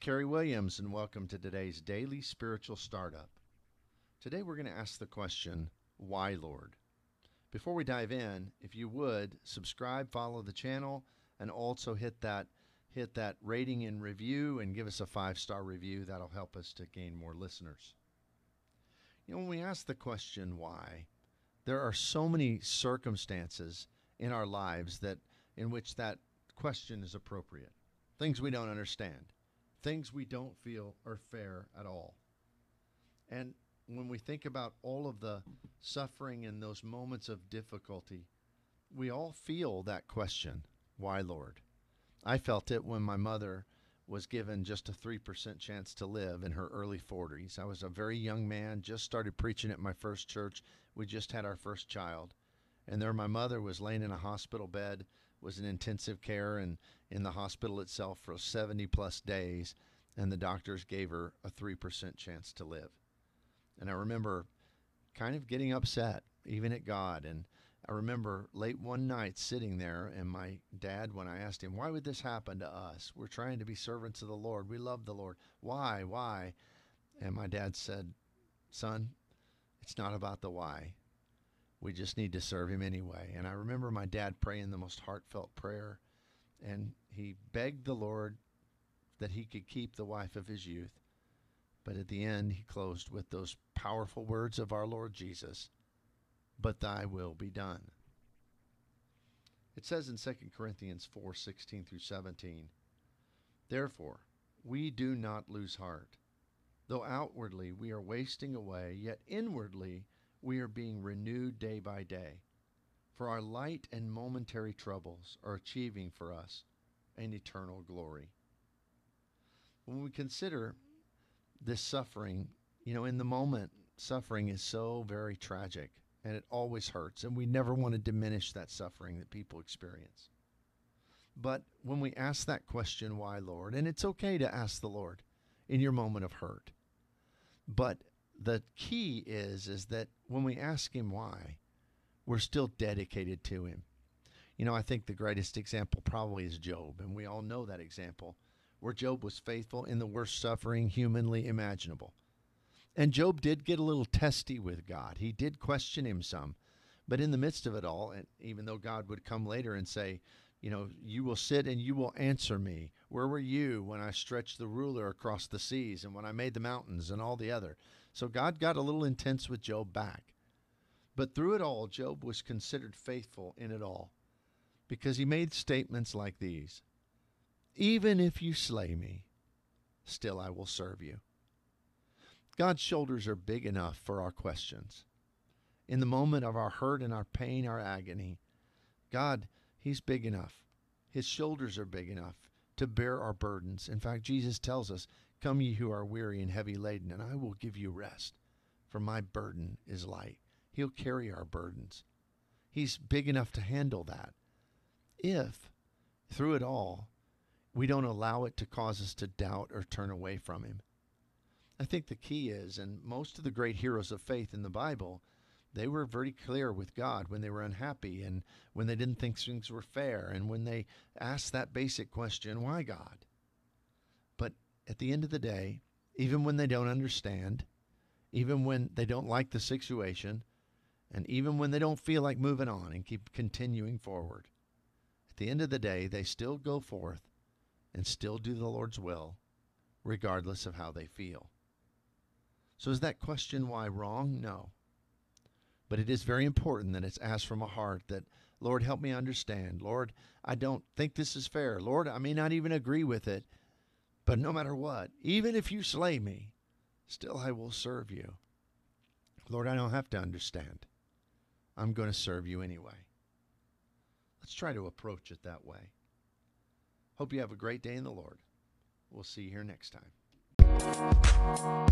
Kerry Williams, and welcome to today's Daily Spiritual Startup. Today we're going to ask the question, Why, Lord? Before we dive in, if you would, subscribe, follow the channel, and also hit that hit that rating and review and give us a five-star review. That'll help us to gain more listeners. You know, when we ask the question why, there are so many circumstances in our lives that in which that question is appropriate. Things we don't understand, things we don't feel are fair at all. And when we think about all of the suffering in those moments of difficulty, we all feel that question, why, Lord? I felt it when my mother was given just a 3% chance to live in her early 40s. I was a very young man, just started preaching at my first church. We just had our first child. And there my mother was laying in a hospital bed, was in intensive care and in the hospital itself for 70 plus days, and the doctors gave her a 3% chance to live. And I remember kind of getting upset, even at God, and I remember late one night sitting there, and my dad, when I asked him, Why would this happen to us? We're trying to be servants of the Lord. We love the Lord. Why? Why? And my dad said, Son, it's not about the why. We just need to serve him anyway. And I remember my dad praying the most heartfelt prayer, and he begged the Lord that he could keep the wife of his youth. But at the end, he closed with those powerful words of our Lord Jesus but thy will be done. It says in 2 Corinthians 4 16 through 17, Therefore, we do not lose heart. Though outwardly we are wasting away, yet inwardly we are being renewed day by day. For our light and momentary troubles are achieving for us an eternal glory. When we consider this suffering, you know, in the moment, suffering is so very tragic and it always hurts. And we never want to diminish that suffering that people experience. But when we ask that question, why, Lord? And it's okay to ask the Lord in your moment of hurt. But the key is is that when we ask him why, we're still dedicated to him. You know, I think the greatest example probably is Job, and we all know that example, where Job was faithful in the worst suffering humanly imaginable. And Job did get a little testy with God. He did question him some. But in the midst of it all, and even though God would come later and say, you know, you will sit and you will answer me. Where were you when I stretched the ruler across the seas and when I made the mountains and all the other? So God got a little intense with Job back. But through it all, Job was considered faithful in it all because he made statements like these Even if you slay me, still I will serve you. God's shoulders are big enough for our questions. In the moment of our hurt and our pain, our agony, God, He's big enough. His shoulders are big enough to bear our burdens. In fact, Jesus tells us, Come ye who are weary and heavy laden, and I will give you rest, for my burden is light. He'll carry our burdens. He's big enough to handle that. If, through it all, we don't allow it to cause us to doubt or turn away from Him. I think the key is, and most of the great heroes of faith in the Bible, they were very clear with God when they were unhappy and when they didn't think things were fair and when they asked that basic question, why God? At the end of the day, even when they don't understand, even when they don't like the situation, and even when they don't feel like moving on and keep continuing forward, at the end of the day, they still go forth and still do the Lord's will, regardless of how they feel. So is that question why wrong? No. But it is very important that it's asked from a heart that, Lord, help me understand. Lord, I don't think this is fair. Lord, I may not even agree with it. But no matter what, even if you slay me, still I will serve you. Lord, I don't have to understand. I'm going to serve you anyway. Let's try to approach it that way. Hope you have a great day in the Lord. We'll see you here next time.